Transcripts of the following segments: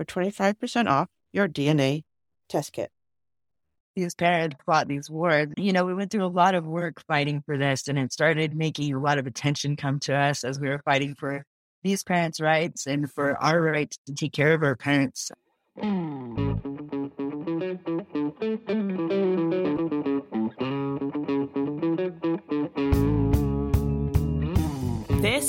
for 25% off your DNA test kit. These parents fought these wars. You know, we went through a lot of work fighting for this, and it started making a lot of attention come to us as we were fighting for these parents' rights and for our rights to take care of our parents. Hmm.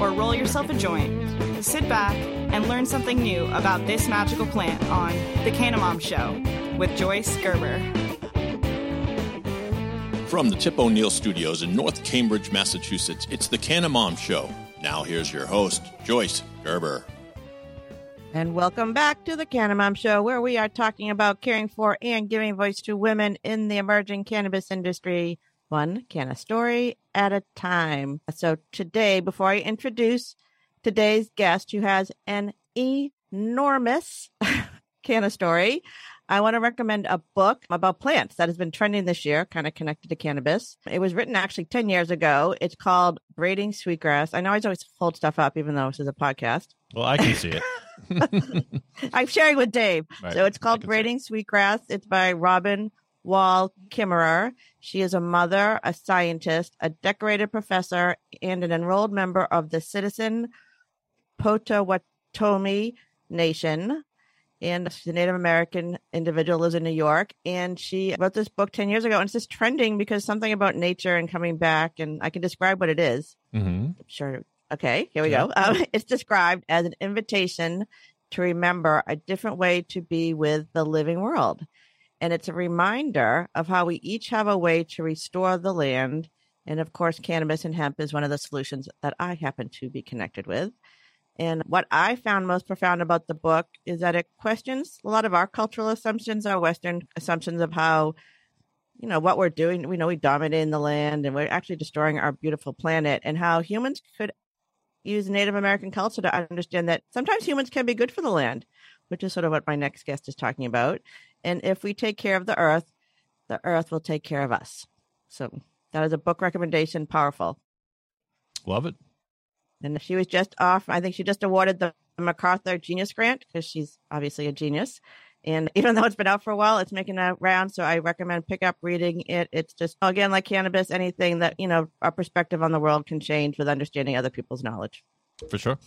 or roll yourself a joint, sit back, and learn something new about this magical plant on The Canna Mom Show with Joyce Gerber. From the Tip O'Neill Studios in North Cambridge, Massachusetts, it's the Canna Mom Show. Now here's your host, Joyce Gerber. And welcome back to the Canna Mom Show, where we are talking about caring for and giving voice to women in the emerging cannabis industry, one canna story at a time. So today, before I introduce today's guest, who has an enormous canna story, I want to recommend a book about plants that has been trending this year, kind of connected to cannabis. It was written actually 10 years ago. It's called Braiding Sweetgrass. I know I always hold stuff up, even though this is a podcast. Well, I can see it. I'm sharing with Dave. Right. So it's called Braiding Sweetgrass. It's by Robin Wall Kimmerer. She is a mother, a scientist, a decorated professor, and an enrolled member of the Citizen Potawatomi Nation. And she's a Native American individual, lives in New York. And she wrote this book 10 years ago. And it's just trending because something about nature and coming back. And I can describe what it is. hmm Sure. Okay, here we Yeah. go. Um, it's described as an invitation to remember a different way to be with the living world. And it's a reminder of how we each have a way to restore the land. And of course, cannabis and hemp is one of the solutions that I happen to be connected with. And what I found most profound about the book is that it questions a lot of our cultural assumptions, our Western assumptions of how, you know, what we're doing. We know we dominate in the land and we're actually destroying our beautiful planet, and how humans could use Native American culture to understand that sometimes humans can be good for the land, which is sort of what my next guest is talking about. And if we take care of the earth, the earth will take care of us. So that is a book recommendation, powerful. Love it. And she was just off, I think she just awarded the MacArthur Genius Grant because she's obviously a genius. And even though it's been out for a while, it's making a round. So I recommend pick up reading it. It's just, again, like cannabis, anything that, you know, our perspective on the world can change with understanding other people's knowledge. For sure.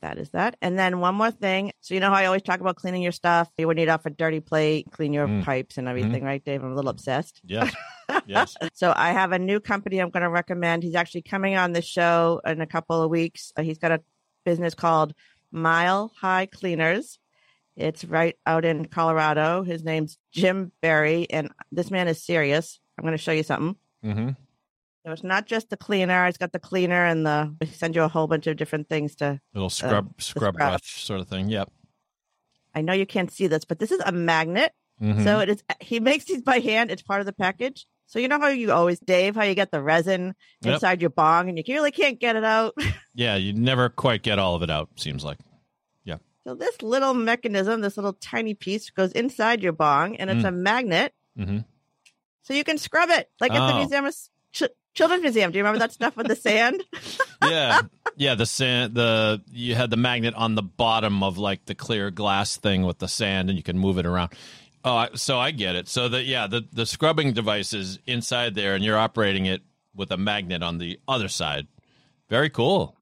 That is that. And then one more thing. So you know how I always talk about cleaning your stuff. You would need off a dirty plate, clean your Mm. pipes and everything, right, Dave? I'm a little obsessed. Yes. Yes. So I have a new company I'm going to recommend. He's actually coming on the show in a couple of weeks. Uh, he's got a business called Mile High Cleaners. It's right out in Colorado. His name's Jim Berry, and this man is serious. I'm going to show you something. Mm-hmm. So it's not just the cleaner. It's got the cleaner and the. We send you a whole bunch of different things to. Little scrub scrub scrub. brush sort of thing. Yep. I know you can't see this, but this is a magnet. Mhm. So it is. He makes these by hand. It's part of the package. So you know how you always, Dave, how you get the resin Yep. inside your bong and you really can't get it out. yeah, you never quite get all of it out. Seems like. Yeah. So this little mechanism, this little tiny piece, goes inside your bong, and it's Mm. a magnet, hmm so you can scrub it like at the Oh. museum, of Children's Museum. Do you remember that stuff with the sand? Yeah, yeah. The sand. The you had the magnet on the bottom of like the clear glass thing with the sand, and you can move it around. Oh, I- so I get it. So the yeah, the the scrubbing device is inside there, and you're operating it with a magnet on the other side. Very cool.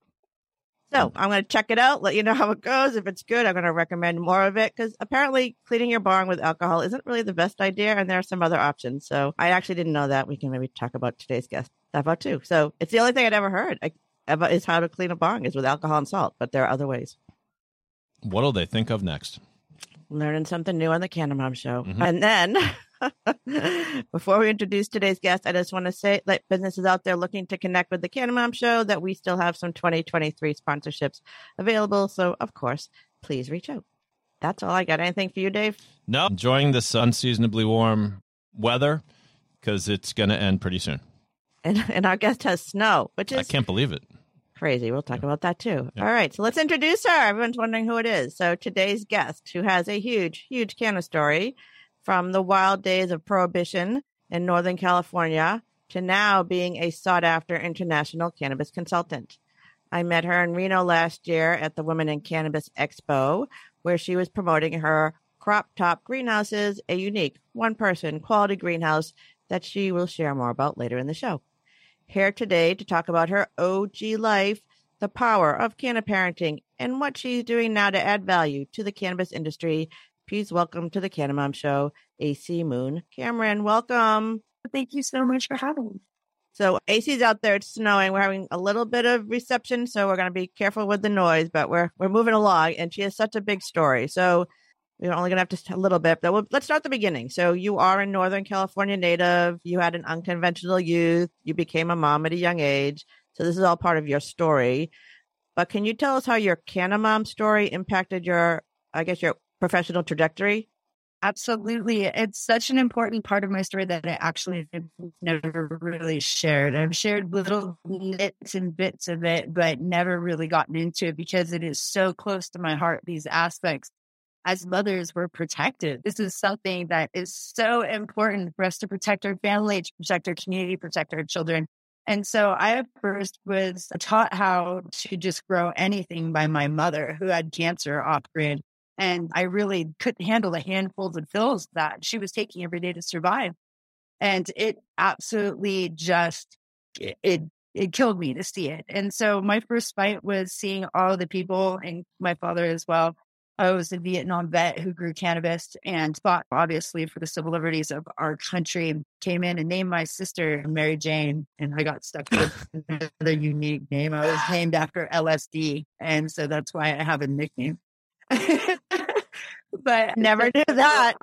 So I'm going to check it out, let you know how it goes. If it's good, I'm going to recommend more of it because apparently cleaning your bong with alcohol isn't really the best idea, and there are some other options. So I actually didn't know that. We can maybe talk about today's guest about too. So it's the only thing I'd ever heard I, about is how to clean a bong is with alcohol and salt, but there are other ways. What'll they think of next? learning something new on the Canna Mom Show. Mhm. And then, before we introduce today's guest, I just want to say, let businesses out there looking to connect with the Canna Mom Show, that we still have some 2023 sponsorships available. So, of course, please reach out. That's all I got. Anything for you, Dave? No, enjoying this unseasonably warm weather because it's going to end pretty soon. And, and our guest has snow, which is I can't believe it. crazy. We'll talk about that too. Yeah. All right. So let's introduce her. Everyone's wondering who it is. So today's guest, who has a huge, huge canna story from the wild days of prohibition in Northern California to now being a sought after international cannabis consultant. I met her in Reno last year at the Women in Cannabis Expo, where she was promoting her crop top greenhouses, a unique one person quality greenhouse that she will share more about later in the show here today to talk about her OG life, the power of canna parenting, and what she's doing now to add value to the cannabis industry. Please welcome to the Canna Mom Show, AC Moon Cameron. Welcome. Thank you so much for having me. So AC's out there. It's snowing. We're having a little bit of reception, so we're going to be careful with the noise. But we're we're moving along, and she has such a big story. So we're only going to have to a little bit. But we'll, let's start the beginning. So you are a Northern California native. You had an unconventional youth. You became a mom at a young age. So this is all part of your story. But can you tell us how your Canna Mom story impacted your, I guess, your professional trajectory? Absolutely. It's such an important part of my story that I actually never really shared. I've shared little bits and bits of it, but never really gotten into it because it is so close to my heart, these aspects. As mothers, we're protected. This is something that is so important for us to protect our family, to protect our community, protect our children. And so I first was taught how to just grow anything by my mother who had cancer off grid. And I really couldn't handle the handfuls of pills that she was taking every day to survive. And it absolutely just, it, it killed me to see it. And so my first fight was seeing all the people and my father as well. I was a Vietnam vet who grew cannabis and fought obviously for the civil liberties of our country. Came in and named my sister Mary Jane, and I got stuck with another unique name. I was named after LSD, and so that's why I have a nickname. but Never knew that.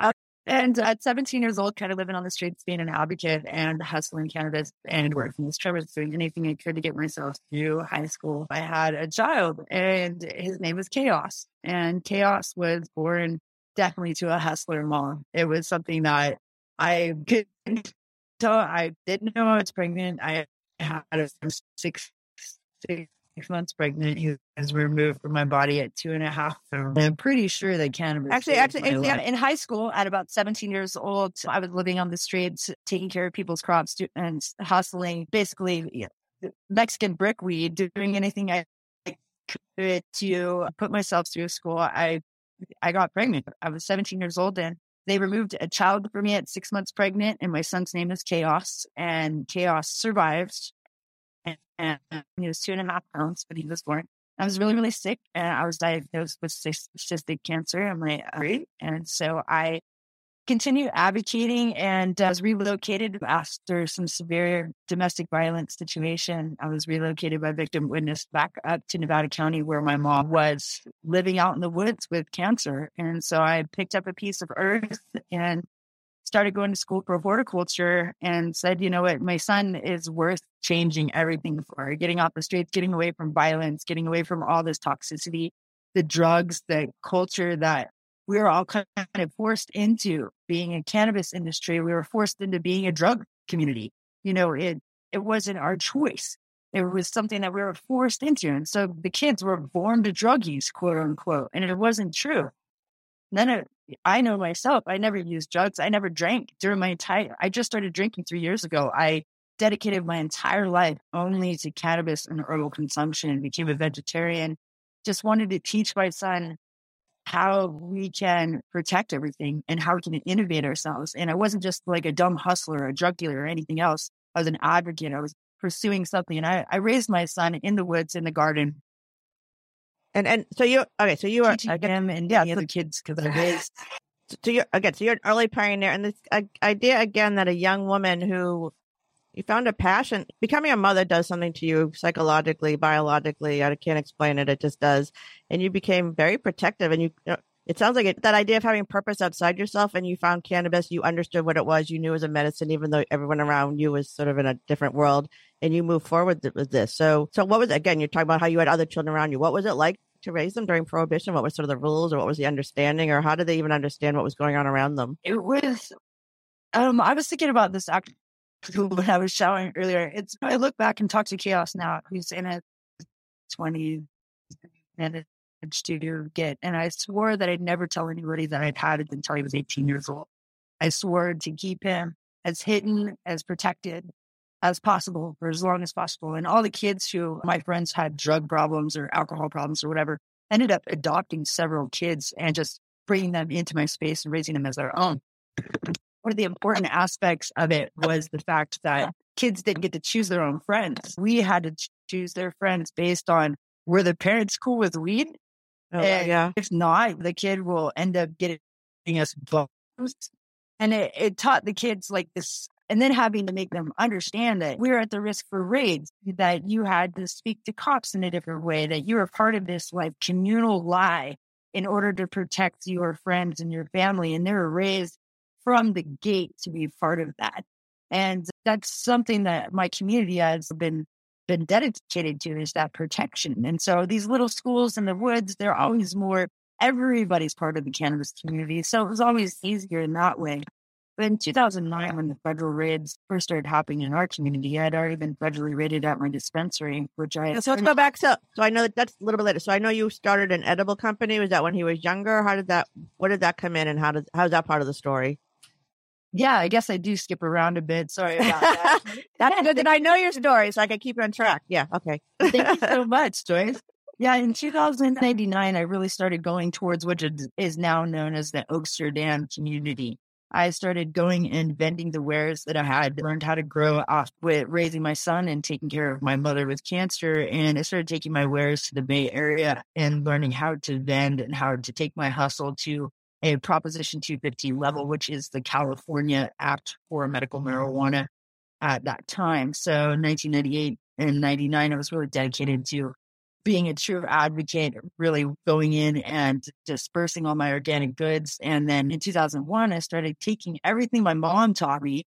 And at 17 years old, kind of living on the streets, being an advocate and hustling cannabis and working as Trevor, doing anything I could to get myself through high school. I had a child and his name was Chaos. And Chaos was born definitely to a hustler mom. It was something that I couldn't tell. I didn't know I was pregnant. I had a six, six six months pregnant. He was removed from my body at two and a half. I'm pretty sure that cannabis. Actually, actually, life. in high school, at about 17 years old, I was living on the streets, taking care of people's crops and hustling, basically yeah, uh, Mexican brickweed, doing anything I could to put myself through school. I I got pregnant. I was 17 years old and they removed a child for me at six months pregnant, and my son's name is Chaos. And Chaos survived and, he was two and a half pounds when he was born. I was really, really sick, and I was diagnosed with cystic cancer in my uh, ovary. And so I continued advocating and I was relocated after some severe domestic violence situation. I was relocated by victim witness back up to Nevada County where my mom was living out in the woods with cancer. And so I picked up a piece of earth and started going to school for horticulture and said, you know what, my son is worth changing everything for, her, getting off the streets, getting away from violence, getting away from all this toxicity, the drugs, the culture that we were all kind of forced into being a cannabis industry. We were forced into being a drug community. You know, it it wasn't our choice. It was something that we were forced into. And so the kids were born to drug use, quote unquote. And it wasn't true. None of I know myself, I never used drugs. I never drank during my entire I just started drinking three years ago. I dedicated my entire life only to cannabis and herbal consumption, became a vegetarian, just wanted to teach my son how we can protect everything and how we can innovate ourselves. And I wasn't just like a dumb hustler, a drug dealer, or anything else. I was an advocate. I was pursuing something. And I, I raised my son in the woods, in the garden. And and so you okay, so you are teaching again and yeah, the other kids because I raised. So you're again, so you're an early pioneer, and this uh, idea again that a young woman who you found a passion. Becoming a mother does something to you psychologically, biologically. I can't explain it. It just does. And you became very protective. And you, you know, it sounds like it, that idea of having purpose outside yourself and you found cannabis, you understood what it was. You knew it was a medicine, even though everyone around you was sort of in a different world and you moved forward with this. So, so what was, again, you're talking about how you had other children around you. What was it like to raise them during prohibition? What were sort of the rules or what was the understanding or how did they even understand what was going on around them? It was, um, I was thinking about this when I was showering earlier. It's I look back and talk to Chaos now, who's in a twenty managed to get, and I swore that I'd never tell anybody that I'd had it until he was eighteen years old. I swore to keep him as hidden, as protected as possible for as long as possible. And all the kids who my friends had drug problems or alcohol problems or whatever ended up adopting several kids and just bringing them into my space and raising them as their own one of the important aspects of it was the fact that kids didn't get to choose their own friends. We had to choose their friends based on were the parents cool with weed? Oh, yeah. If not, the kid will end up getting us both. And it, it taught the kids like this, and then having to make them understand that we are at the risk for raids, that you had to speak to cops in a different way, that you were part of this like communal lie in order to protect your friends and your family. And they were raised from the gate to be part of that. And that's something that my community has been been dedicated to is that protection. And so these little schools in the woods, they're always more everybody's part of the cannabis community. So it was always easier in that way. But in 2009, when the federal raids first started happening in our community, I had already been federally raided at my dispensary, which I. So let's go back. So, so I know that that's a little bit later. So I know you started an edible company. Was that when he was younger? How did that? What did that come in, and how did how's that part of the story? Yeah, I guess I do skip around a bit. Sorry about that. That's good that I know your story so I can keep you on track. Yeah. Okay. Thank you so much, Joyce. Yeah, in 2099, I really started going towards what is now known as the Oaksterdam community. I started going and vending the wares that I had learned how to grow off with raising my son and taking care of my mother with cancer. And I started taking my wares to the Bay Area and learning how to vend and how to take my hustle to a Proposition 250 level, which is the California Act for medical marijuana at that time. So 1998 and 99, I was really dedicated to being a true advocate, really going in and dispersing all my organic goods. And then in 2001, I started taking everything my mom taught me,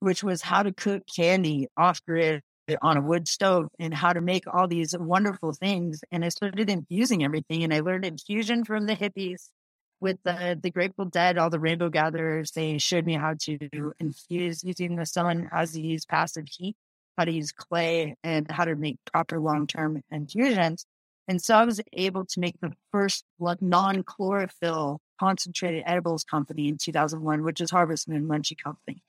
which was how to cook candy off grid on a wood stove and how to make all these wonderful things. And I started infusing everything and I learned infusion from the hippies with the, the Grateful Dead, all the rainbow gatherers, they showed me how to infuse using the sun, how to use passive heat, how to use clay, and how to make proper long term infusions. And so I was able to make the first non chlorophyll concentrated edibles company in 2001, which is Harvest Moon Munchie Company.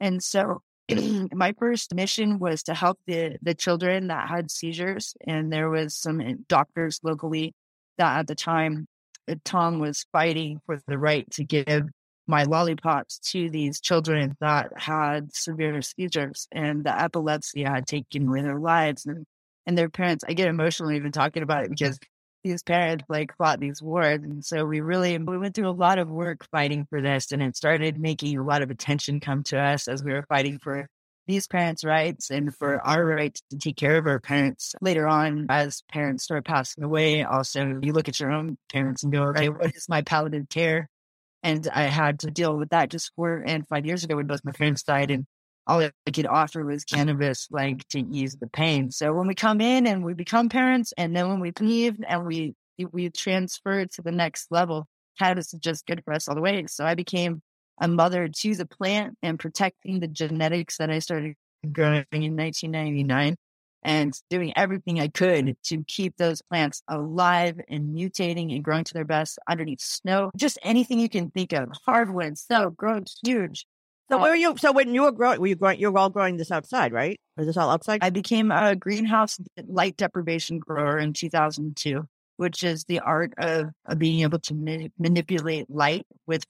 And so my first mission was to help the, the children that had seizures. And there was some doctors locally that at the time Uh, Tom was fighting for the right to give my lollipops to these children that had severe seizures and the epilepsy had taken away their lives and, and their parents. I get emotional even talking about it because these parents like fought these wars. And so we really, we went through a lot of work fighting for this and it started making a lot of attention come to us as we were fighting for these parents' rights and for our rights to take care of our parents later on as parents start passing away. Also, you look at your own parents and go, okay, what is my palliative care? And I had to deal with that just four and five years ago when both my parents died. And all I could offer was cannabis, like to ease the pain. So when we come in and we become parents, and then when we leave and we we transfer to the next level, cannabis is just good for us all the way. So I became a mother to the plant and protecting the genetics that I started growing in 1999 and doing everything I could to keep those plants alive and mutating and growing to their best underneath snow. Just anything you can think of. Hardwood, so growing huge. So where were you? So when you were growing, were you growing? You were all growing this outside, right? Or is this all outside? I became a greenhouse light deprivation grower in 2002, which is the art of, of being able to ma- manipulate light with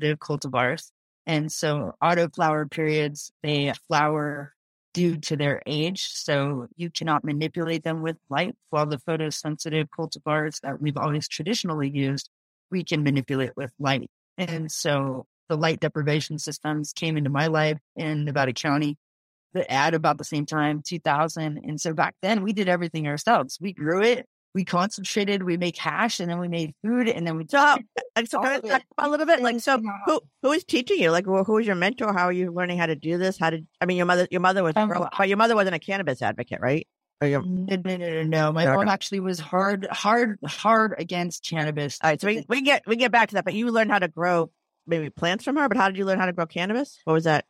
cultivars. And so autoflower periods, they flower due to their age. So you cannot manipulate them with light, while the photosensitive cultivars that we've always traditionally used, we can manipulate with light. And so the light deprivation systems came into my life in Nevada County at about the same time, 2000. And so back then we did everything ourselves. We grew it, we concentrated, we make hash, and then we made food, and then we so, so kind of talk a little bit like so. Who who is teaching you? Like, who was your mentor? How are you learning how to do this? How did I mean your mother? Your mother was, um, but your mother wasn't a cannabis advocate, right? No, no, no, no, no. My mom actually was hard, hard, hard against cannabis. All right, so we, we get we get back to that, but you learned how to grow maybe plants from her. But how did you learn how to grow cannabis? What was that?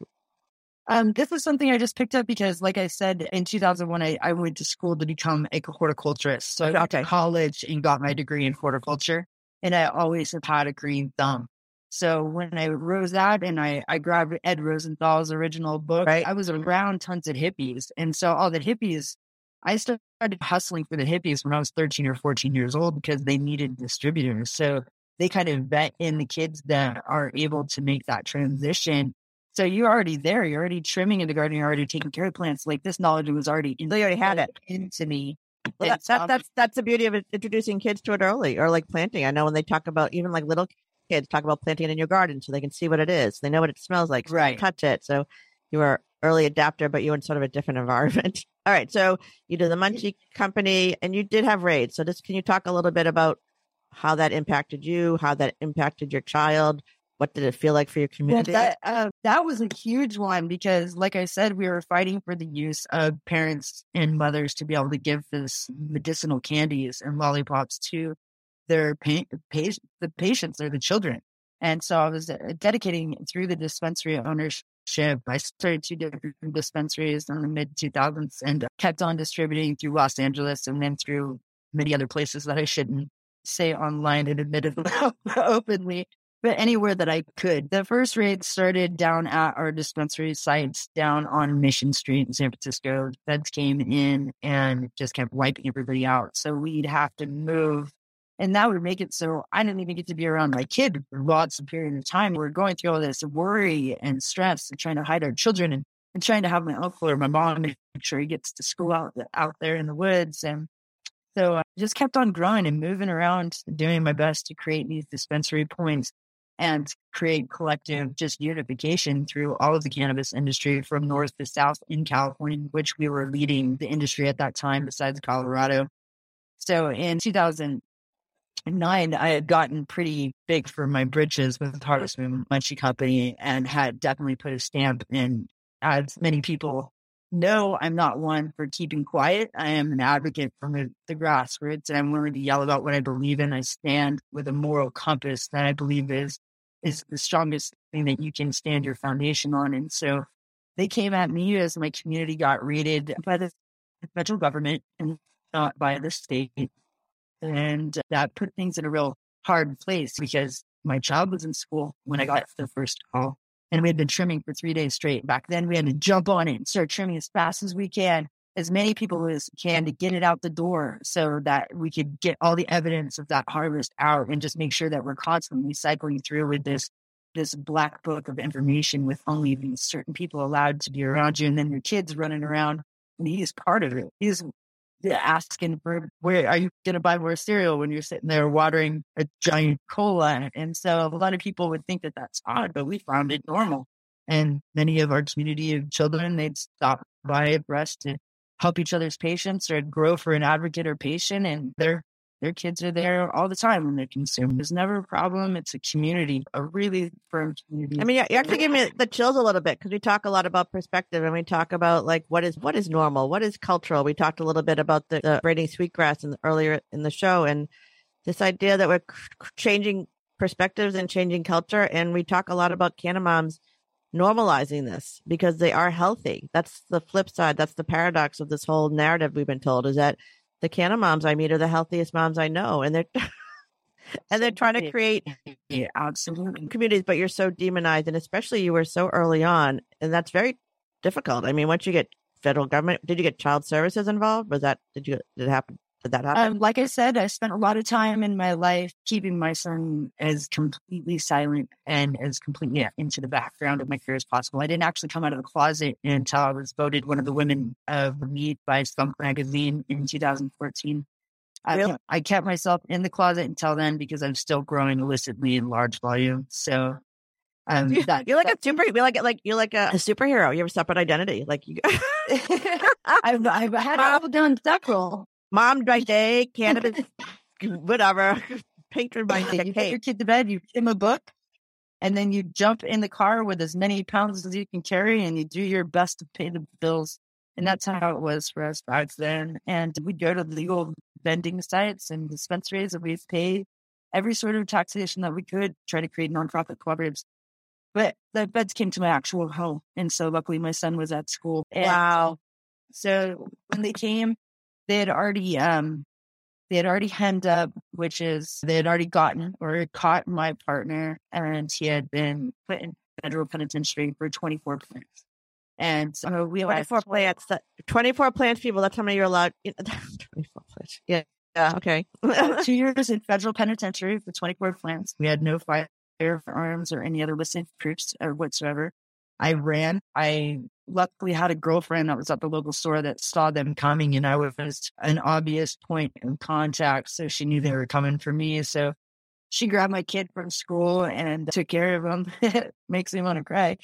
Um, this was something I just picked up because, like I said, in 2001, I, I went to school to become a horticulturist. So I went okay. to college and got my degree in horticulture. And I always have had a green thumb. So when I rose out and I, I grabbed Ed Rosenthal's original book, right. I was around tons of hippies. And so all the hippies, I started hustling for the hippies when I was 13 or 14 years old because they needed distributors. So they kind of vet in the kids that are able to make that transition so you're already there. You're already trimming in the garden. You're already taking care of plants. Like this knowledge was already they already had it into me. Well, that, that, um that's that's the beauty of introducing kids to it early, or like planting. I know when they talk about even like little kids talk about planting it in your garden, so they can see what it is. They know what it smells like. So right. Touch it. So you are early adapter, but you in sort of a different environment. All right. So you did the Munchie Company, and you did have raids. So just can you talk a little bit about how that impacted you, how that impacted your child, what did it feel like for your community? that, uh, that was a huge one because, like I said, we were fighting for the use of parents and mothers to be able to give this medicinal candies and lollipops to their pa- pa- the patients or the children. And so I was uh, dedicating through the dispensary ownership. I started two different dispensaries in the mid 2000s and kept on distributing through Los Angeles and then through many other places that I shouldn't say online and admit it openly but anywhere that I could. The first raid started down at our dispensary sites down on Mission Street in San Francisco. The Feds came in and just kept wiping everybody out. So we'd have to move. And that would make it so I didn't even get to be around my kid for lots of period of time. We are going through all this worry and stress and trying to hide our children and, and trying to have my uncle or my mom make sure he gets to school out, out there in the woods. And so I just kept on growing and moving around, doing my best to create these dispensary points and create collective just unification through all of the cannabis industry from north to south in California, which we were leading the industry at that time besides Colorado. So in 2009, I had gotten pretty big for my britches with the Harvest Moon Munchie Company and had definitely put a stamp in as many people know I'm not one for keeping quiet. I am an advocate from the grassroots and I'm willing to yell about what I believe in. I stand with a moral compass that I believe is is the strongest thing that you can stand your foundation on. And so they came at me as my community got raided by the federal government and not by the state. And that put things in a real hard place because my child was in school when I got the first call. And we had been trimming for three days straight. Back then, we had to jump on it and start trimming as fast as we can as many people as can to get it out the door so that we could get all the evidence of that harvest out and just make sure that we're constantly cycling through with this this black book of information with only certain people allowed to be around you and then your kids running around and he's part of it he's asking for where are you going to buy more cereal when you're sitting there watering a giant cola. And so a lot of people would think that that's odd, but we found it normal. And many of our community of children, they'd stop by for us to help each other's patients or grow for an advocate or patient. And they're their kids are there all the time when they're consumed. There's never a problem. It's a community, a really firm community. I mean, you actually give me the chills a little bit because we talk a lot about perspective and we talk about like what is what is normal, what is cultural. We talked a little bit about the, the braiding sweetgrass in the, earlier in the show and this idea that we're changing perspectives and changing culture. And we talk a lot about Canna moms normalizing this because they are healthy. That's the flip side. That's the paradox of this whole narrative we've been told is that the Canna moms I meet are the healthiest moms I know, and they're and they're trying to create yeah, absolutely communities. But you're so demonized, and especially you were so early on, and that's very difficult. I mean, once you get federal government, did you get child services involved? Was that did you did it happen? Did that happen? Um, like I said, I spent a lot of time in my life keeping my son as completely silent and as completely into the background of my career as possible. I didn't actually come out of the closet until I was voted one of the women of the week by Skunk magazine in 2014. Really? I, I kept myself in the closet until then because I'm still growing illicitly in large volume. So um, that, you're like that, a super. You're like like you're like a, a, superhero. You have a separate identity. Like you. I've I've had all done several. Mom by day, cannabis, whatever. Patron by day. You put your kid to bed, you give him a book, and then you jump in the car with as many pounds as you can carry, and you do your best to pay the bills. And that's how it was for us back then. And we'd go to legal vending sites and dispensaries, and we'd pay every sort of taxation that we could, try to create nonprofit cooperatives. But the beds came to my actual home. And so luckily my son was at school. Wow. So when they came, they had already um they had already hemmed up, which is they had already gotten or caught my partner, and he had been put in federal penitentiary for 24 plants. And so we 24 plants. That, 24 plants, people. That's how many you're allowed. 24 plants. Yeah. Yeah. Okay. two years in federal penitentiary for 24 plants. We had no firearms or any other listed proofs or whatsoever. I ran. I luckily had a girlfriend that was at the local store that saw them coming and I was an obvious point of contact. So she knew they were coming for me. So she grabbed my kid from school and took care of him. it makes me want to cry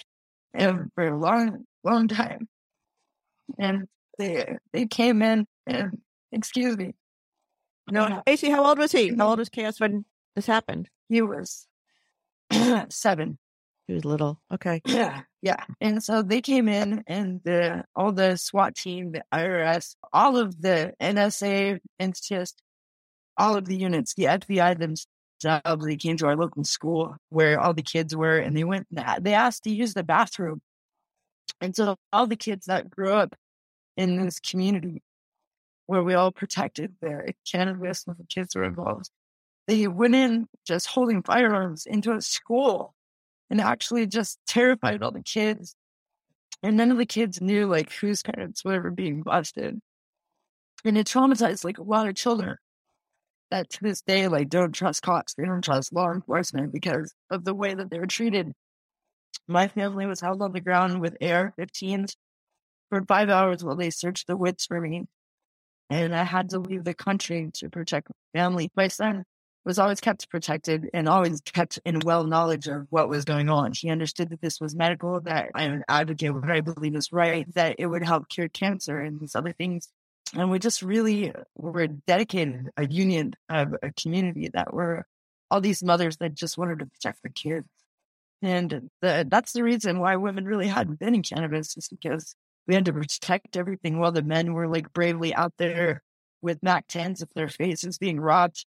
and for a long, long time. And they, they came in and excuse me. No, Casey, how old was he? How old was Chaos when this happened? He was seven. He was little. Okay. Yeah. Yeah. And so they came in and the all the SWAT team, the IRS, all of the NSA and just all of the units, the FBI themselves, they came to our local school where all the kids were and they went they asked to use the bathroom. And so all the kids that grew up in this community where we all protected their cannabis and the kids were involved, they went in just holding firearms into a school and actually just terrified all the kids. And none of the kids knew like whose parents were ever being busted. And it traumatized like a lot of children that to this day like don't trust cops, they don't trust law enforcement because of the way that they were treated. My family was held on the ground with AR-15s for five hours while they searched the woods for me. And I had to leave the country to protect my family. My son was always kept protected and always kept in well knowledge of what was going on. She understood that this was medical, that I am an advocate what I believe is right, that it would help cure cancer and these other things. And we just really were dedicated, a union of a community that were all these mothers that just wanted to protect their kids. And the, that's the reason why women really hadn't been in cannabis is because we had to protect everything while the men were like bravely out there with MAC 10s if their faces being robbed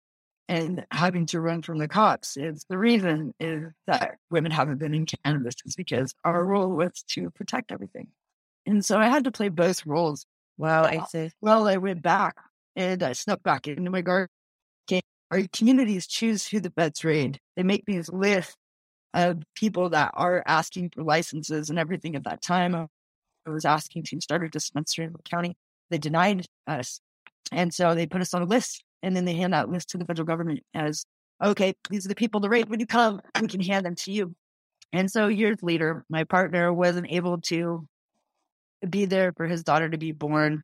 and having to run from the cops is the reason is that women haven't been in cannabis is because our role was to protect everything. And so I had to play both roles. Wow, I see. Well, I went back and I snuck back into my garden. Our communities choose who the vets raid. They make these lists of people that are asking for licenses and everything at that time. I was asking to start a dispensary in the county. They denied us. And so they put us on a list and then they hand out lists to the federal government as, okay, these are the people to rate when you come. We can hand them to you. And so years later, my partner wasn't able to be there for his daughter to be born.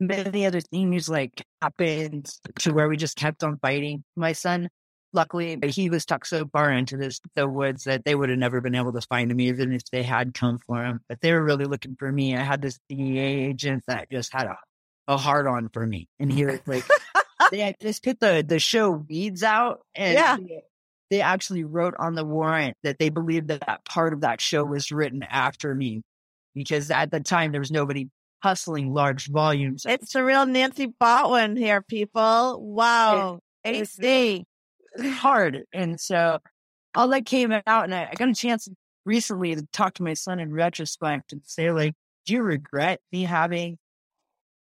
many other things like happened to where we just kept on fighting. My son, luckily, he was tucked so far into this, the woods that they would have never been able to find him, even if they had come for him. But they were really looking for me. I had this DEA agent that just had a, a hard on for me. And he was like, they just put the, the show weeds out and Yeah. they, they actually wrote on the warrant that they believed that that part of that show was written after me because at the time there was nobody hustling large volumes. It's a real Nancy Botwin here, people. Wow. It's AC. hard. And so all that came out, and I, I got a chance recently to talk to my son in retrospect and say, like, do you regret me having?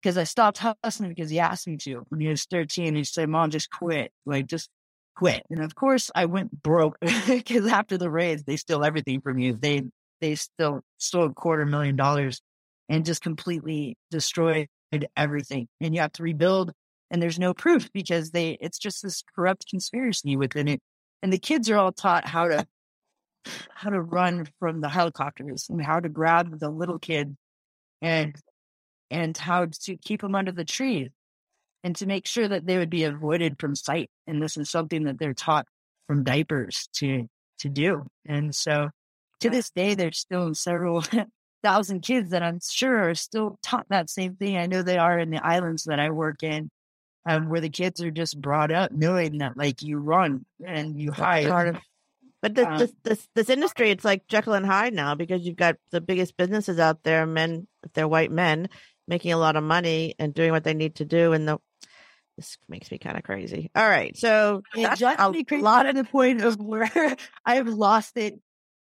Because I stopped hustling because he asked me to when he was 13. He said, Mom, just quit. Like, just quit. And of course, I went broke because after the raids, they steal everything from you. They, they still stole a quarter million dollars and just completely destroyed everything. And you have to rebuild and there's no proof because they it's just this corrupt conspiracy within it and the kids are all taught how to how to run from the helicopters and how to grab the little kid and and how to keep them under the trees and to make sure that they would be avoided from sight and this is something that they're taught from diapers to to do and so to this day there's still several thousand kids that i'm sure are still taught that same thing i know they are in the islands that i work in um, where the kids are just brought up knowing that like you run and you hide. But this, Um, this this this industry, it's like Jekyll and Hyde now because you've got the biggest businesses out there, men, if they're white men, making a lot of money and doing what they need to do. And the this makes me kind of crazy. All right, so that's just a crazy lot to the point of where I have lost it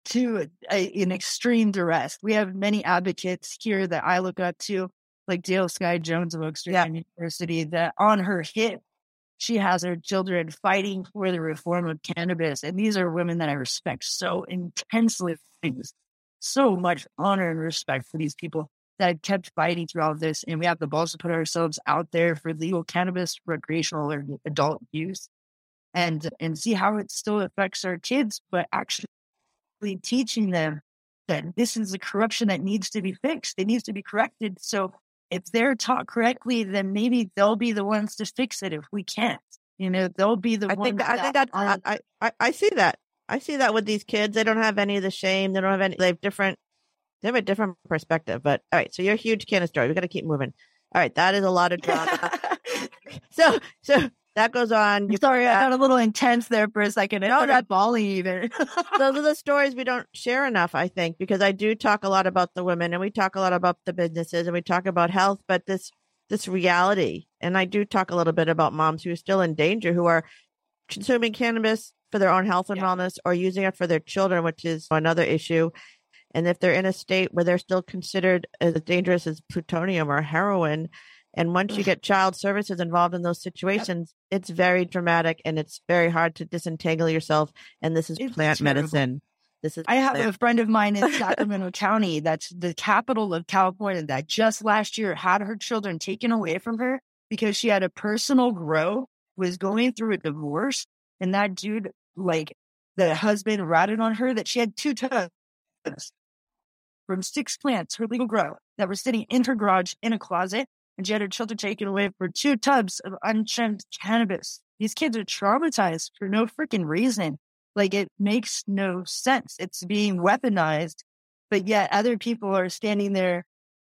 to a, an extreme duress. We have many advocates here that I look up to, like Dale Sky Jones of Oaksterdam Yeah. University, that on her hip, she has her children fighting for the reform of cannabis. And these are women that I respect so intensely, so much honor and respect for these people that kept fighting through all of this. And we have the balls to put ourselves out there for legal cannabis, recreational or adult use and and see how it still affects our kids, but actually teaching them that this is a corruption that needs to be fixed. It needs to be corrected. So if they're taught correctly, then maybe they'll be the ones to fix it. If we can't, you know, they'll be the I ones. think I think that's I, aren't- I I I see that. I see that with these kids. They don't have any of the shame. They don't have any. They have different. They have a different perspective. But all right, so you're a huge Canna story. We got to keep moving. All right, that is a lot of drama. so so that goes on. You, Sorry, I uh, got a little intense there for a second. I No, started bawling even. those are the stories we don't share enough. I think because I do talk a lot about the women, and we talk a lot about the businesses, and we talk about health. But this this reality, and I do talk a little bit about moms who are still in danger, who are consuming cannabis for their own health and Yeah. wellness, or using it for their children, which is another issue. And if they're in a state where they're still considered as dangerous as plutonium or heroin, and once you get child services involved in those situations, it's very dramatic and it's very hard to disentangle yourself. And this is It's plant terrible. medicine. This is I have a friend of mine in Sacramento County, that's the capital of California, that just last year had her children taken away from her because she had a personal grow, was going through a divorce, and that dude, like the husband, ratted on her that she had two tubs from six plants, her legal grow, that were sitting in her garage in a closet, and she had her children taken away for two tubs of untrimmed cannabis. These kids are traumatized for no freaking reason. Like it makes no sense. It's being weaponized, but yet other people are standing there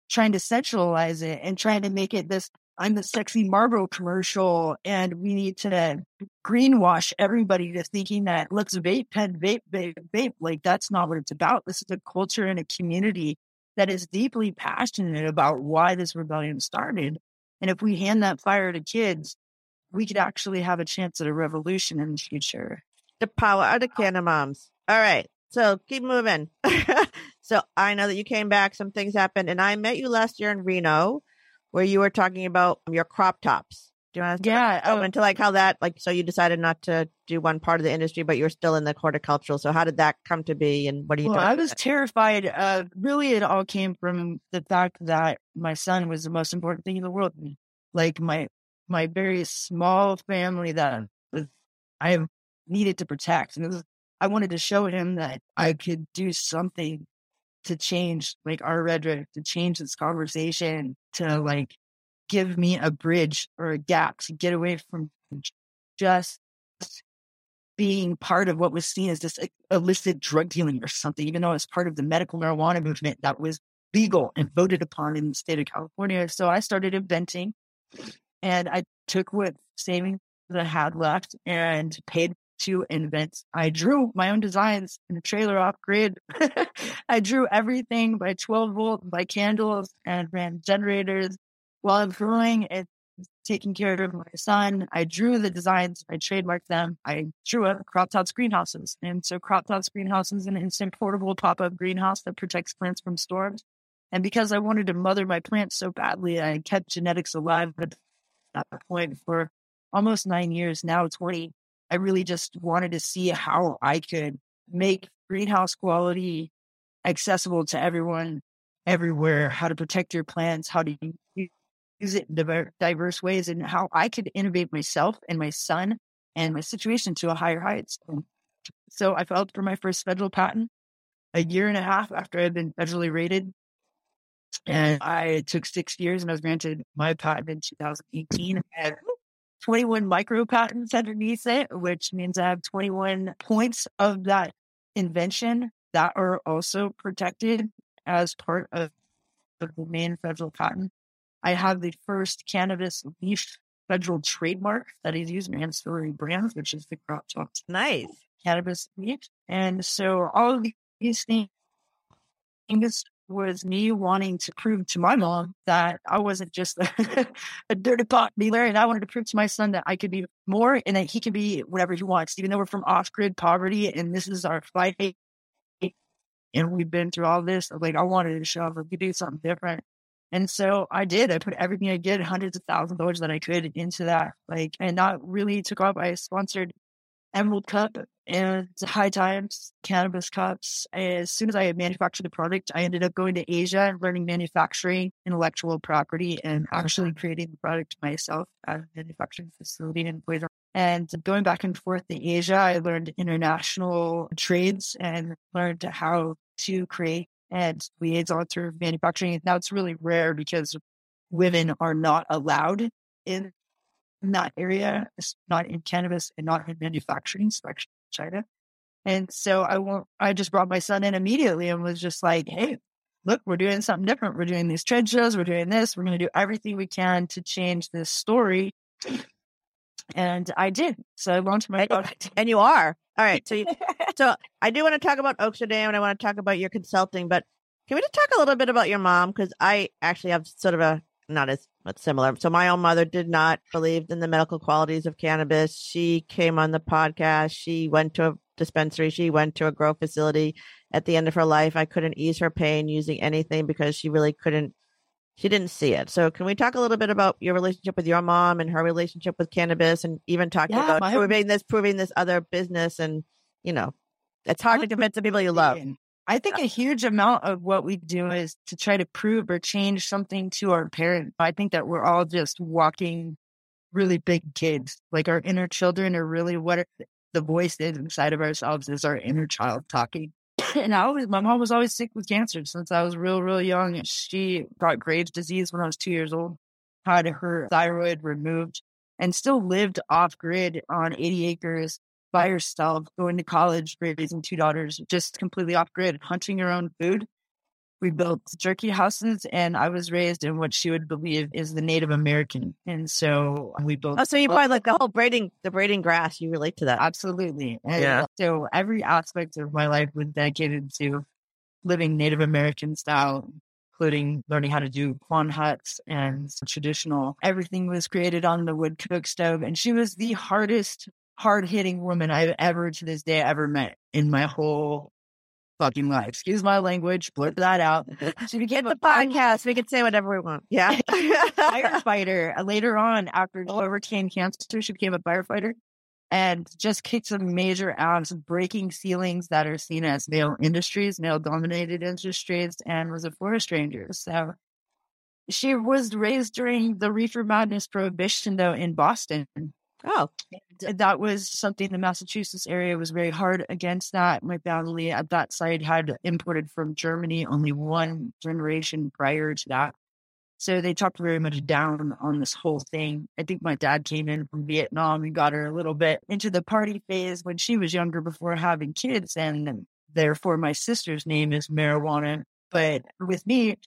trying to sexualize it and trying to make it this I'm the sexy Marlboro commercial and we need to greenwash everybody to thinking that let's vape, pen, vape, vape, vape. Like that's not what it's about. This is a culture and a community that is deeply passionate about why this rebellion started. And if we hand that fire to kids, we could actually have a chance at a revolution in the future. the power of the Canna moms. All right. So keep moving. so I know that you came back, some things happened, and I met you last year in Reno where you were talking about your crop tops. Do you want to Yeah. oh, into like how that like so you decided not to do one part of the industry, but you're still in the horticultural. So how did that come to be and what are you Well? I was terrified. Uh, really, it all came from the fact that my son was the most important thing in the world. Like my my very small family that was, I needed to protect, and it was, I wanted to show him that I could do something to change like our rhetoric, to change this conversation, to like give me a bridge or a gap to get away from just being part of what was seen as this illicit drug dealing or something, even though it's part of the medical marijuana movement that was legal and voted upon in the state of California. So I started inventing and I took what savings that I had left and paid to invent. I drew my own designs in a trailer off grid. I drew everything by 12 volt by candles and ran generators while I'm drawing and taking care of my son. I drew the designs, I trademarked them. I drew up Crop Tops greenhouses. And so Crop Tops greenhouse is an instant portable pop-up greenhouse that protects plants from storms. And because I wanted to mother my plants so badly, I kept genetics alive at that point for almost nine years, now 20. I really just wanted to see how I could make greenhouse quality accessible to everyone everywhere, how to protect your plants, how to use it in diverse ways, and how I could innovate myself and my son and my situation to a higher heights. So I filed for my first federal patent a year and a half after I'd been federally rated. And I took six years and I was granted my patent in 2018. And 21 micro patents underneath it, which means I have 21 points of that invention that are also protected as part of the main federal patent. I have the first cannabis leaf federal trademark that is used in ancillary brands, which is the Crop Tops. Nice. Cannabis leaf. And so all of these things was me wanting to prove to my mom that I wasn't just a, a dirty pot dealer. And I wanted to prove to my son that I could be more and that he can be whatever he wants, even though we're from off grid poverty and this is our fight. And we've been through all this. Like, I wanted to show up, we do something different. And so I did. I put everything I did, hundreds of thousands of dollars that I could into that. Like, and that really took off. I sponsored Emerald Cup and High Times Cannabis Cups. As soon as I had manufactured the product, I ended up going to Asia and learning manufacturing, intellectual property, and actually creating the product myself at a manufacturing facility in Boise. And going back and forth to Asia, I learned international trades and learned how to create and liaison through manufacturing. Now it's really rare because women are not allowed in in that area, not in cannabis and not in manufacturing, especially China. And so I won't, I just brought my son in immediately and was just like, Hey, look, we're doing something different. We're doing these trade shows. We're doing this. We're going to do everything we can to change this story. And I did. So I launched my product. And you are. All right. So, you, so I do want to talk about Oaksterdam and I want to talk about your consulting, but can we just talk a little bit about your mom? Because I actually have sort of a not as but similar. So my own mother did not believe in the medical qualities of cannabis. She came on the podcast. She went to a dispensary. She went to a grow facility. At the end of her life, I couldn't ease her pain using anything because she really couldn't. She didn't see it. So can we talk a little bit about your relationship with your mom and her relationship with cannabis, and even talking yeah, about proving this, proving this other business, and you know, it's hard to convince the people you love. I think a huge amount of what we do is to try to prove or change something to our parents. I think that we're all just walking really big kids. Like our inner children are really what the voice is inside of ourselves is our inner child talking. and I always, my mom was always sick with cancer since I was real, real young. She got Graves' disease when I was two years old, had her thyroid removed, and still lived off grid on 80 acres by herself, going to college, raising two daughters, just completely off grid, hunting her own food. We built jerky houses, and I was raised in what she would believe is the Native American. And so we built. Oh, so you probably like the whole braiding, the braiding grass. You relate to that, absolutely. And yeah. So every aspect of my life was dedicated to living Native American style, including learning how to do Quon huts and traditional. Everything was created on the wood cook stove, and she was the hardest hard hitting woman I've ever to this day ever met in my whole fucking life. Excuse my language, blurt that out. She became the podcast. We can say whatever we want. Yeah. firefighter. Uh, later on, after she overcame cancer, she became a firefighter and just kicked some major ass, breaking ceilings that are seen as male industries, male dominated industries, and was a forest ranger. So she was raised during the reefer madness prohibition, though, in Boston. Oh, and uh that was something the Massachusetts area was very hard against that. My family at that site had imported from Germany only one generation prior to that. So they talked very much down on this whole thing. I think my dad came in from Vietnam and got her a little bit into the party phase when she was younger before having kids. And therefore, my sister's name is marijuana. But with me,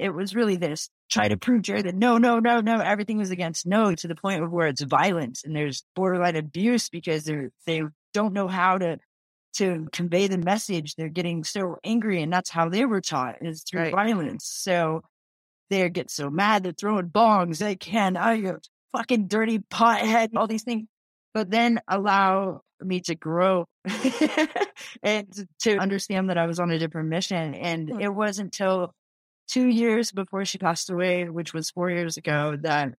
it was really this try to prove Jerry that no, no, no, no, everything was against no to the point of where it's violence and there's borderline abuse because they're, they don't know how to to convey the message. They're getting so angry, and that's how they were taught is through Right. violence. So they get so mad, they're throwing bongs. They can, oh, you fucking dirty pothead, all these things. But then allow me to grow and to understand that I was on a different mission. And it wasn't until two years before she passed away, which was four years ago, that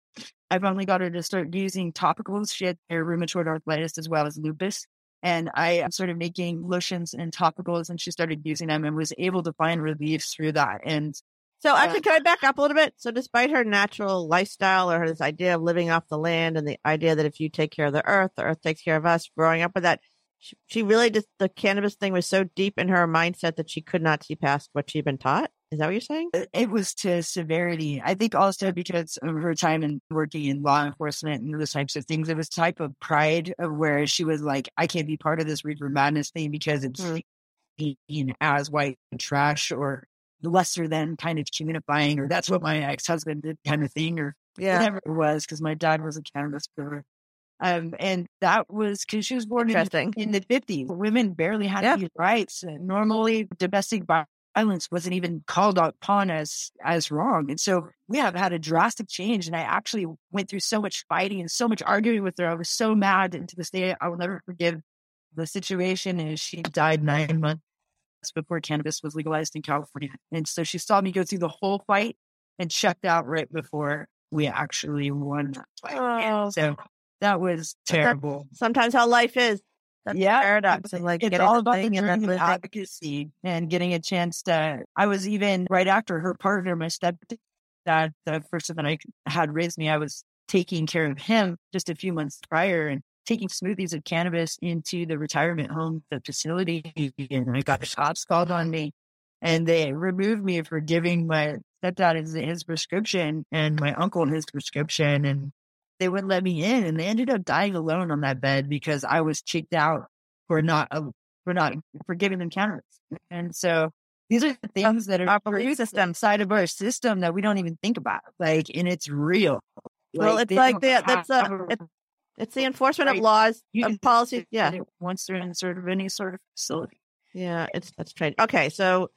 I finally got her to start using topicals. She had rheumatoid arthritis as well as lupus. And I started making lotions and topicals, and she started using them and was able to find relief through that. And So uh actually, can I back up a little bit? So despite her natural lifestyle or her, this idea of living off the land and the idea that if you take care of the earth, the earth takes care of us, growing up with that, she, she really just, the cannabis thing was so deep in her mindset that she could not see past what she'd been taught. Is that what you're saying? it- was to severity. I think also because of her time in working in law enforcement and those types of things, it was type of pride of where she was like, I can't be part of this reefer madness thing because it's Hmm. seen as white trash or lesser than kind of communifying, or that's what my ex husband did kind of thing, or yeah. whatever it was, because my dad was a cannabis grower. Um, and that was because she was born in the in the 50s. Women barely had Yeah. these rights. Normally, domestic violence wasn't even called upon as as wrong. And so we have had a drastic change. And I actually went through so much fighting and so much arguing with her. I was so mad. And to this day, I will never forgive the situation. Is she died nine months before cannabis was legalized in California. And so she saw me go through the whole fight and checked out right before we actually won that fight. Oh. So that was that's terrible. Sometimes how life is. That's Yeah. paradox of like it's all about the journey of advocacy and getting a chance to. I was even right after her partner, my stepdad, the person that I had raised me, I was taking care of him just a few months prior and taking smoothies of cannabis into the retirement home, the facility, and I got the cops called on me, and they removed me for giving my stepdad his, his prescription and my uncle his prescription, and they wouldn't let me in, and they ended up dying alone on that bed because I was checked out for not uh, for not for giving them cannabis, and so. These are the things that are Our belief system. side of our system that we don't even think about. Like, and it's real. Well, it's like the, that's a, it's, it's the enforcement of laws, You of policies. Yeah. once they're in sort of any sort of facility. Yeah, it's that's strange. Okay, so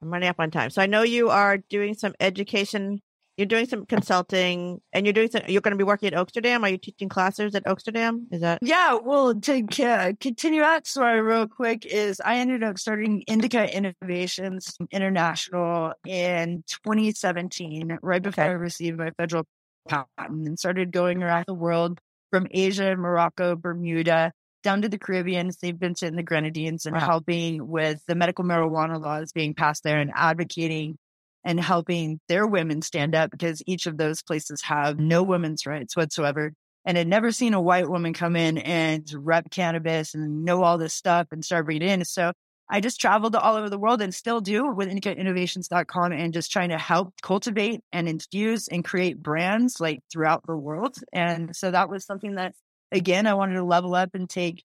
I'm running up on time. So I know you are doing some education. You're doing some consulting, and you're doing some. You're going to be working at Oaksterdam. Are you teaching classes at Oaksterdam? Is that Yeah, well, to uh, continue that story real quick is I ended up starting Indica Innovations International in 2017, right before Okay. I received my federal patent and started going around the world from Asia, Morocco, Bermuda, down to the Caribbean, St. Vincent and the Grenadines, and Wow. helping with the medical marijuana laws being passed there and advocating and helping their women stand up because each of those places have no women's rights whatsoever and had never seen a white woman come in and rep cannabis and know all this stuff and start reading in. So I just traveled all over the world and still do with indicainnovations.com and just trying to help cultivate and infuse and create brands like throughout the world. And so that was something that, again, I wanted to level up and take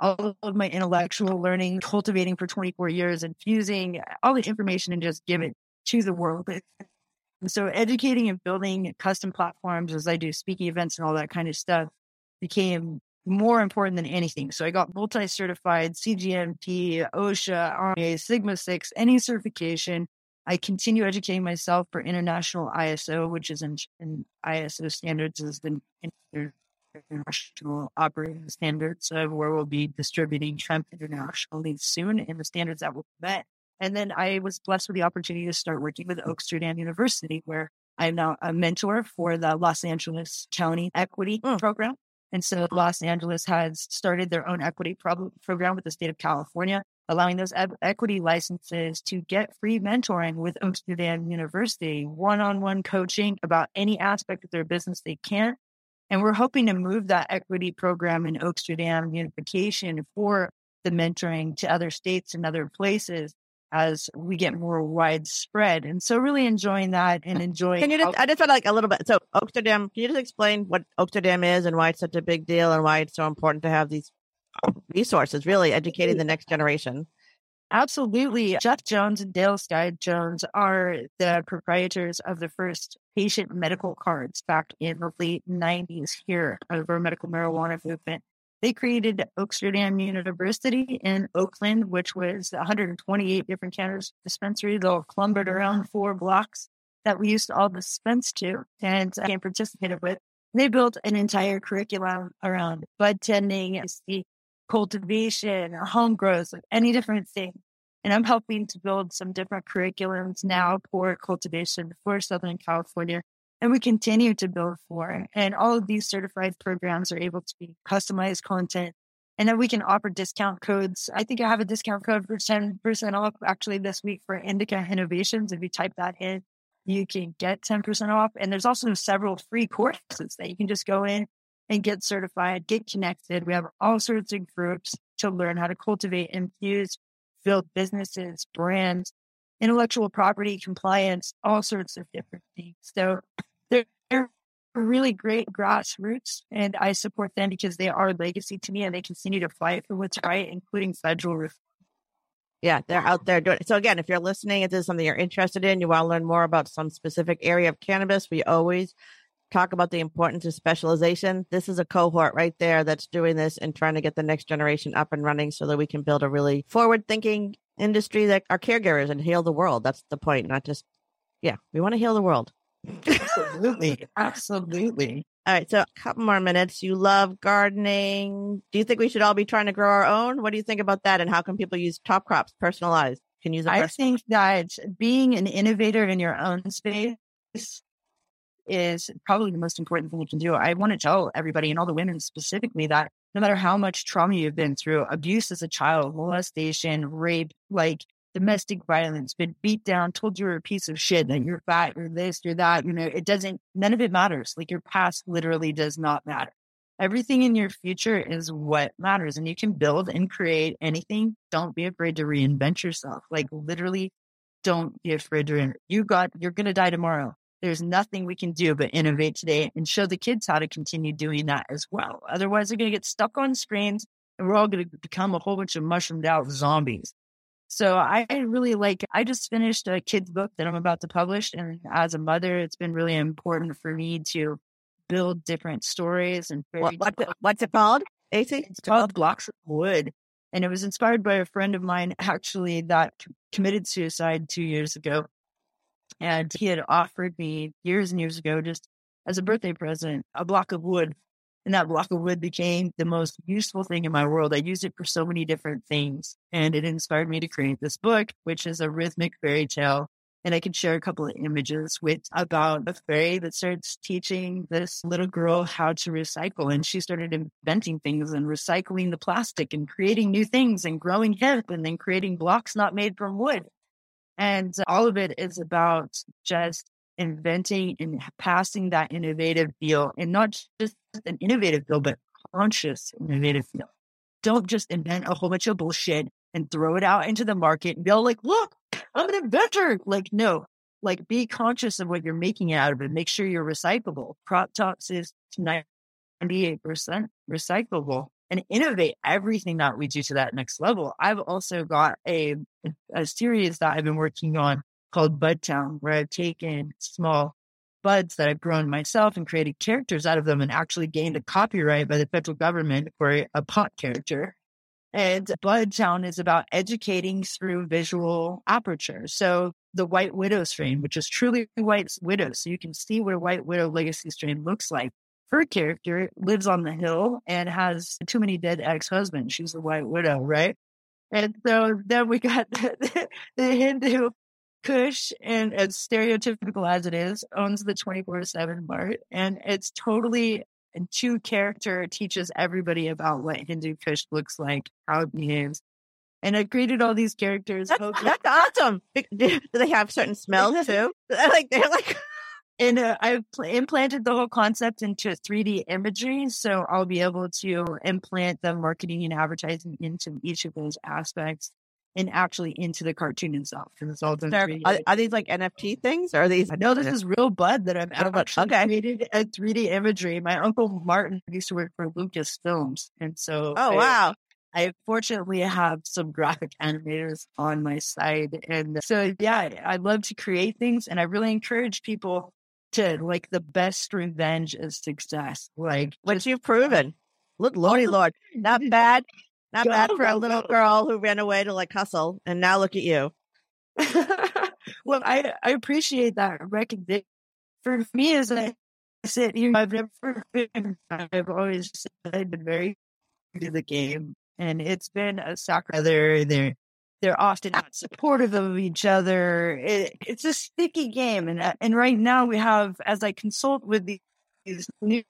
all of my intellectual learning, cultivating for 24 years, infusing all the information and just give it to the world. So educating and building custom platforms as I do speaking events and all that kind of stuff became more important than anything. So I got multi-certified CGMP, OSHA, RMA, Sigma 6, any certification. I continue educating myself for international ISO, which is in, in ISO standards is the international operating standards of where we'll be distributing Trump internationally soon and the standards that will be met. And then I was blessed with the opportunity to start working with Oak Street Oaksterdam University, where I'm now a mentor for the Los Angeles County Equity Mm. Program. And so Los Angeles has started their own equity pro- program with the state of California, allowing those e- equity licenses to get free mentoring with Oak Street Amsterdam University, one-on-one coaching about any aspect of their business they can. And we're hoping to move that equity program in Oaksterdam unification for the mentoring to other states and other places as we get more widespread. And so really enjoying that and uh, enjoying. Can you just, I just want like a little bit. So Oaksterdam, can you just explain what Oaksterdam is and why it's such a big deal and why it's so important to have these um, resources, really educating the next generation? Absolutely. Jeff Jones and Dale Sky Jones are the proprietors of the first patient medical cards back in the late 90s here uh, of our medical marijuana movement. They created Oaksterdam University in Oakland, which was 128 different cannabis dispensaries all clumbered around four blocks that we used to all dispense to and I participated with. They built an entire curriculum around bud tending, the cultivation, home grows, like any different thing. And I'm helping to build some different curriculums now for cultivation for Southern California and we continue to build for. And all of these certified programs are able to be customized content. And then we can offer discount codes. I think I have a discount code for 10% off actually this week for Indica Innovations. If you type that in, you can get 10% off. And there's also several free courses that you can just go in and get certified, get connected. We have all sorts of groups to learn how to cultivate, infuse, build businesses, brands, intellectual property compliance, all sorts of different things. So they're, really great grassroots, and I support them because they are legacy to me and they continue to fight for what's right, including federal reform. Yeah, they're out there doing it. So again, if you're listening, if this is something you're interested in, you want to learn more about some specific area of cannabis, we always talk about the importance of specialization. This is a cohort right there that's doing this and trying to get the next generation up and running so that we can build a really forward thinking industry that our caregivers and heal the world. That's the point, not just, yeah, we want to heal the world. Absolutely. Absolutely. All right. So a couple more minutes. You love gardening. Do you think we should all be trying to grow our own? What do you think about that? And how can people use top crops personalized? Can use I think that being an innovator in your own space is probably the most important thing you can do. I want to tell everybody and all the women specifically that no matter how much trauma you've been through, abuse as a child, molestation, rape, like domestic violence, been beat down, told you're a piece of shit, that you're fat, you're this, you're that, you know, it doesn't, none of it matters. Like your past literally does not matter. Everything in your future is what matters. And you can build and create anything. Don't be afraid to reinvent yourself. Like literally, don't be afraid to, reinvent. you got, you're going to die tomorrow. There's nothing we can do but innovate today and show the kids how to continue doing that as well. Otherwise, they're going to get stuck on screens and we're all going to become a whole bunch of mushroomed out zombies. So I really like, I just finished a kid's book that I'm about to publish. And as a mother, it's been really important for me to build different stories and what, what's, it, what's it called? AC? It's called Blocks of Wood. And it was inspired by a friend of mine actually that committed suicide two years ago. And he had offered me years and years ago, just as a birthday present, a block of wood and that block of wood became the most useful thing in my world. I used it for so many different things. And it inspired me to create this book, which is a rhythmic fairy tale. And I can share a couple of images with about a fairy that starts teaching this little girl how to recycle. And she started inventing things and recycling the plastic and creating new things and growing hemp and then creating blocks not made from wood. And all of it is about just inventing and passing that innovative feel and not just an innovative feel, but conscious innovative feel. Don't just invent a whole bunch of bullshit and throw it out into the market and be all like, look, I'm an inventor. Like, no, like be conscious of what you're making out of it. Make sure you're recyclable. Crop tops is 98% recyclable and innovate everything that we do to that next level. I've also got a, a series that I've been working on called Bud Town, where I've taken small buds that I've grown myself and created characters out of them and actually gained a copyright by the federal government for a, a pot character. And Bud Town is about educating through visual aperture. So the White Widow strain, which is truly White Widow. So you can see what a White Widow legacy strain looks like. Her character lives on the hill and has too many dead ex husbands. She's the White Widow, right? And so then we got the, the Hindu Kush, and as stereotypical as it is, owns the 24 7 mart. And it's totally and two character teaches everybody about what Hindu Kush looks like, how it behaves. And I created all these characters. That's, that's awesome. Do they have certain smells too? like they're like. And uh, I've pl- implanted the whole concept into 3D imagery. So I'll be able to implant the marketing and advertising into each of those aspects and actually into the cartoon itself. And it's all done. Are, are, these like NFT things or are these? No, this is real bud that I've actually okay. created a 3D imagery. My uncle Martin used to work for Lucasfilms. And so. Oh, I, wow. I fortunately have some graphic animators on my side. And so, yeah, I love to create things and I really encourage people to like the best revenge is success. Like, which you've proven. Look, Lordy oh, Lord, not bad. Not bad for a little girl who ran away to like hustle. And now look at you. well, I, I appreciate that recognition. For me, as I sit here, I've never been, I've always I've been very to the game. And it's been a soccer. They're, they're, they're often not supportive of each other. It, it's a sticky game. And, uh, and right now we have, as I consult with these, these new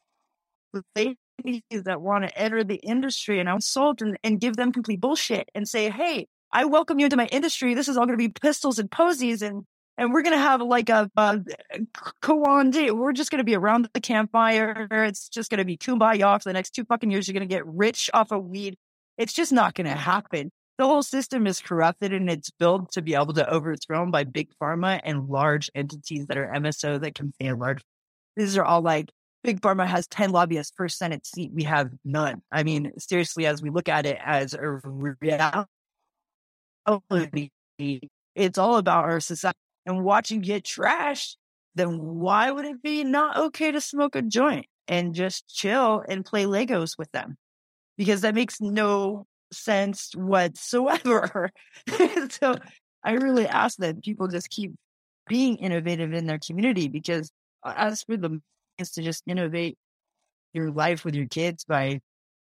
that want to enter the industry and I consult and, and give them complete bullshit and say, Hey, I welcome you into my industry. This is all going to be pistols and posies and, and we're going to have like a, a day. We're just going to be around the campfire. It's just going to be kumbaya for the next two fucking years. You're going to get rich off of weed. It's just not going to happen. The whole system is corrupted and it's built to be able to overthrown by big pharma and large entities that are MSO that can pay a large. These are all like Big Pharma has 10 lobbyists per Senate seat. We have none. I mean, seriously, as we look at it as a reality, it's all about our society. And watching get trashed, then why would it be not okay to smoke a joint and just chill and play Legos with them? Because that makes no sense whatsoever. so I really ask that people just keep being innovative in their community because as for the is to just innovate your life with your kids by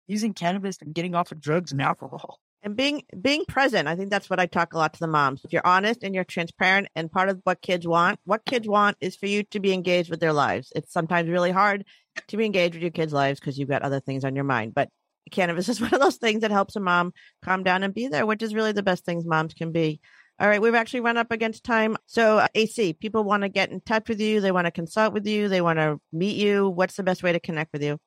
using cannabis and getting off of drugs and alcohol. And being being present, I think that's what I talk a lot to the moms. If you're honest and you're transparent, and part of what kids want, what kids want is for you to be engaged with their lives. It's sometimes really hard to be engaged with your kids' lives because you've got other things on your mind. But cannabis is one of those things that helps a mom calm down and be there, which is really the best things moms can be. All right, we've actually run up against time. So, uh, AC, people want to get in touch with you. They want to consult with you. They want to meet you. What's the best way to connect with you?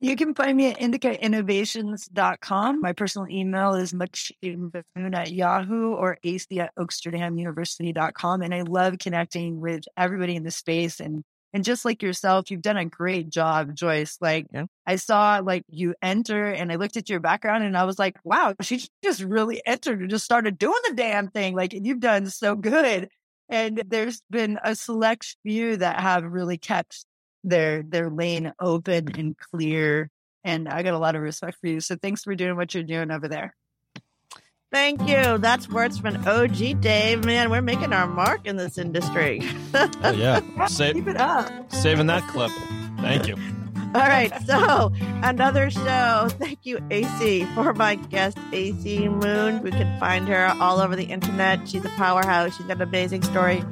You can find me at indicainnovations.com. My personal email is muchbuffoon at yahoo or ac at oaksterdamuniversity.com. And I love connecting with everybody in the space and and just like yourself, you've done a great job, Joyce. Like yeah. I saw like you enter and I looked at your background and I was like, wow, she just really entered and just started doing the damn thing. Like you've done so good. And there's been a select few that have really kept their their lane open and clear. And I got a lot of respect for you. So thanks for doing what you're doing over there. Thank you. That's words from OG Dave. Man, we're making our mark in this industry. oh, yeah. Save, Keep it up. Saving that clip. Thank you. All right. So, another show. Thank you, AC, for my guest, AC Moon. We can find her all over the internet. She's a powerhouse. She's got an amazing story.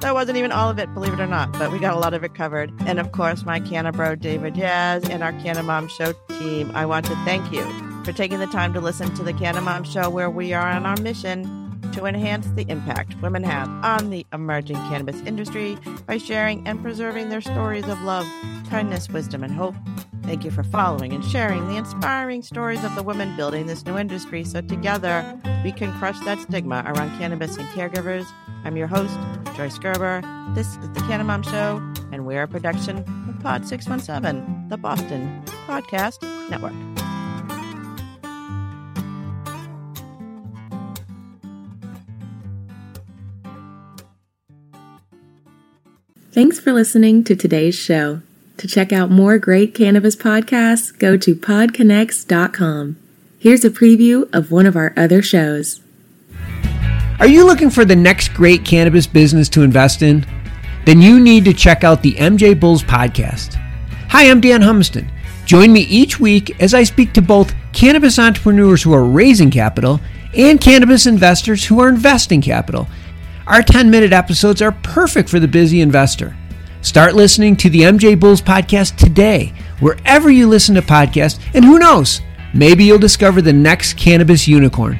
That wasn't even all of it, believe it or not, but we got a lot of it covered. And of course, my Canna Bro, David Jazz, and our Canna Mom Show team. I want to thank you for taking the time to listen to the Canna Mom Show, where we are on our mission to enhance the impact women have on the emerging cannabis industry by sharing and preserving their stories of love, kindness, wisdom, and hope. Thank you for following and sharing the inspiring stories of the women building this new industry so together we can crush that stigma around cannabis and caregivers. I'm your host, Joyce Gerber. This is the Canna Mom Show, and we're a production of Pod 617, the Boston Podcast Network. Thanks for listening to today's show. To check out more great cannabis podcasts, go to podconx.com. Here's a preview of one of our other shows. Are you looking for the next great cannabis business to invest in? Then you need to check out the MJ Bulls podcast. Hi, I'm Dan Humiston. Join me each week as I speak to both cannabis entrepreneurs who are raising capital and cannabis investors who are investing capital our 10 minute episodes are perfect for the busy investor. Start listening to the MJ Bulls podcast today, wherever you listen to podcasts, and who knows, maybe you'll discover the next cannabis unicorn.